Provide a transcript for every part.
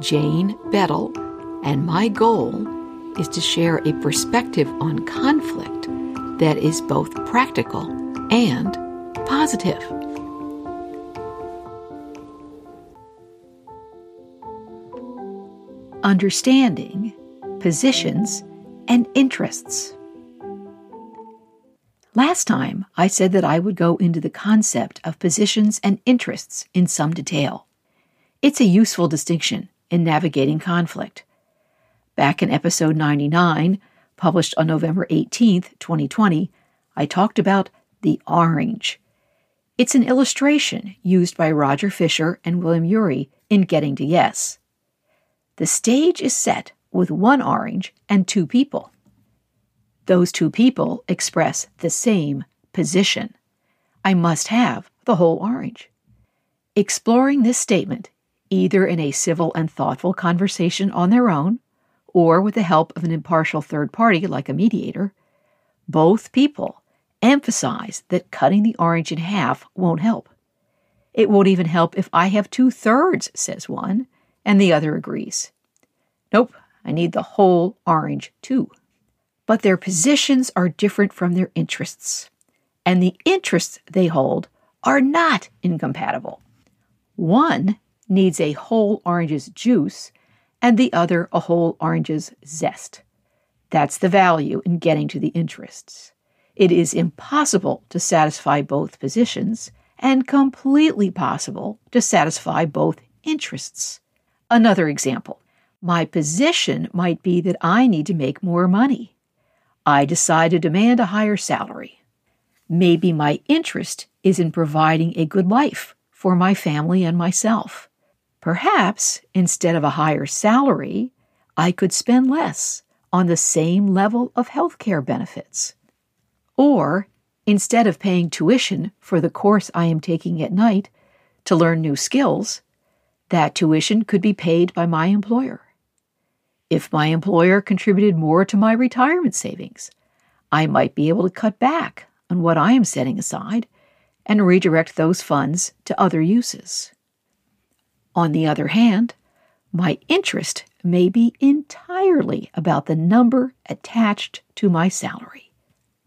Jane Bettel, and my goal is to share a perspective on conflict that is both practical and positive. Understanding positions and interests. Last time, I said that I would go into the concept of positions and interests in some detail. It's a useful distinction in navigating conflict. Back in episode 99, published on November 18, 2020, I talked about the orange. It's an illustration used by Roger Fisher and William Ury in Getting to Yes. The stage is set with one orange and two people. Those two people express the same position. I must have the whole orange. Exploring this statement either in a civil and thoughtful conversation on their own or with the help of an impartial third party like a mediator, both people emphasize that cutting the orange in half won't help. It won't even help if I have two thirds, says one, and the other agrees. Nope, I need the whole orange too. But their positions are different from their interests, and the interests they hold are not incompatible. One needs a whole orange's juice and the other a whole orange's zest. That's the value in getting to the interests. It is impossible to satisfy both positions and completely possible to satisfy both interests. Another example my position might be that I need to make more money. I decide to demand a higher salary. Maybe my interest is in providing a good life for my family and myself. Perhaps instead of a higher salary, I could spend less on the same level of health care benefits. Or instead of paying tuition for the course I am taking at night to learn new skills, that tuition could be paid by my employer. If my employer contributed more to my retirement savings, I might be able to cut back on what I am setting aside and redirect those funds to other uses. On the other hand, my interest may be entirely about the number attached to my salary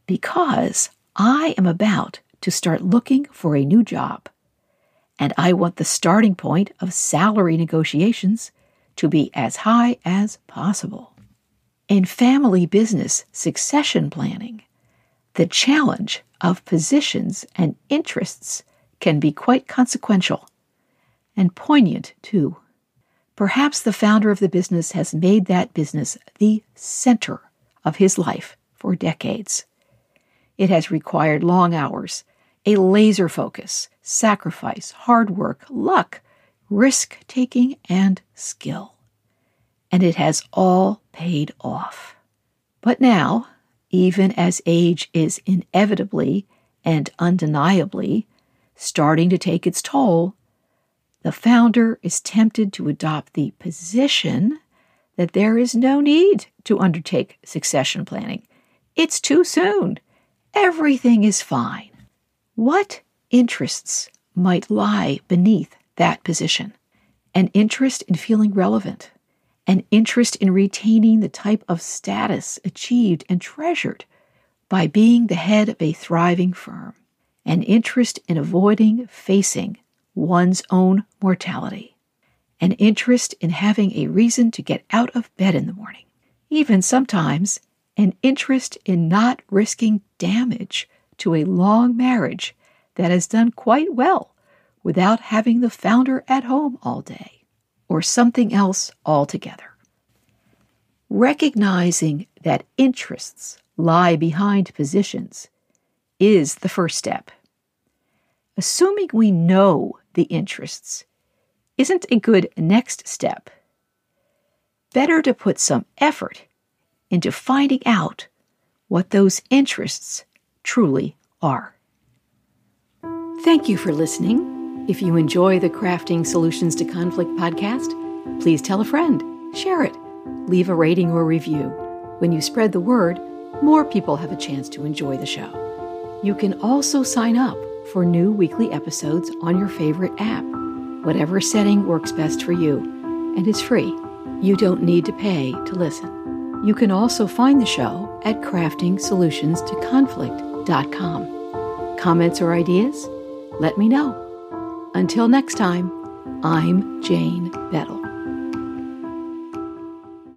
because I am about to start looking for a new job. And I want the starting point of salary negotiations to be as high as possible. In family business succession planning, the challenge of positions and interests can be quite consequential and poignant, too. Perhaps the founder of the business has made that business the center of his life for decades. It has required long hours, a laser focus, sacrifice, hard work, luck, risk taking, and skill. And it has all paid off. But now, even as age is inevitably and undeniably starting to take its toll, the founder is tempted to adopt the position that there is no need to undertake succession planning. It's too soon. Everything is fine. What interests might lie beneath that position? An interest in feeling relevant, an interest in retaining the type of status achieved and treasured by being the head of a thriving firm, an interest in avoiding facing one's own mortality, an interest in having a reason to get out of bed in the morning, even sometimes an interest in not risking damage to a long marriage that has done quite well without having the founder at home all day, or something else altogether. Recognizing that interests lie behind positions is the first step. Assuming we know the interests isn't a good next step. better to put some effort into finding out what those interests truly are. Thank you for listening. If you enjoy the Crafting Solutions to Conflict podcast, please tell a friend, share it, leave a rating or review. When you spread the word, more people have a chance to enjoy the show. You can also sign up for new weekly episodes on your favorite app, whatever setting works best for you, and is free. You don't need to pay to listen. You can also find the show at craftingsolutionstoconflict.com. Comments or ideas? Let me know. Until next time, I'm Jane Bettle.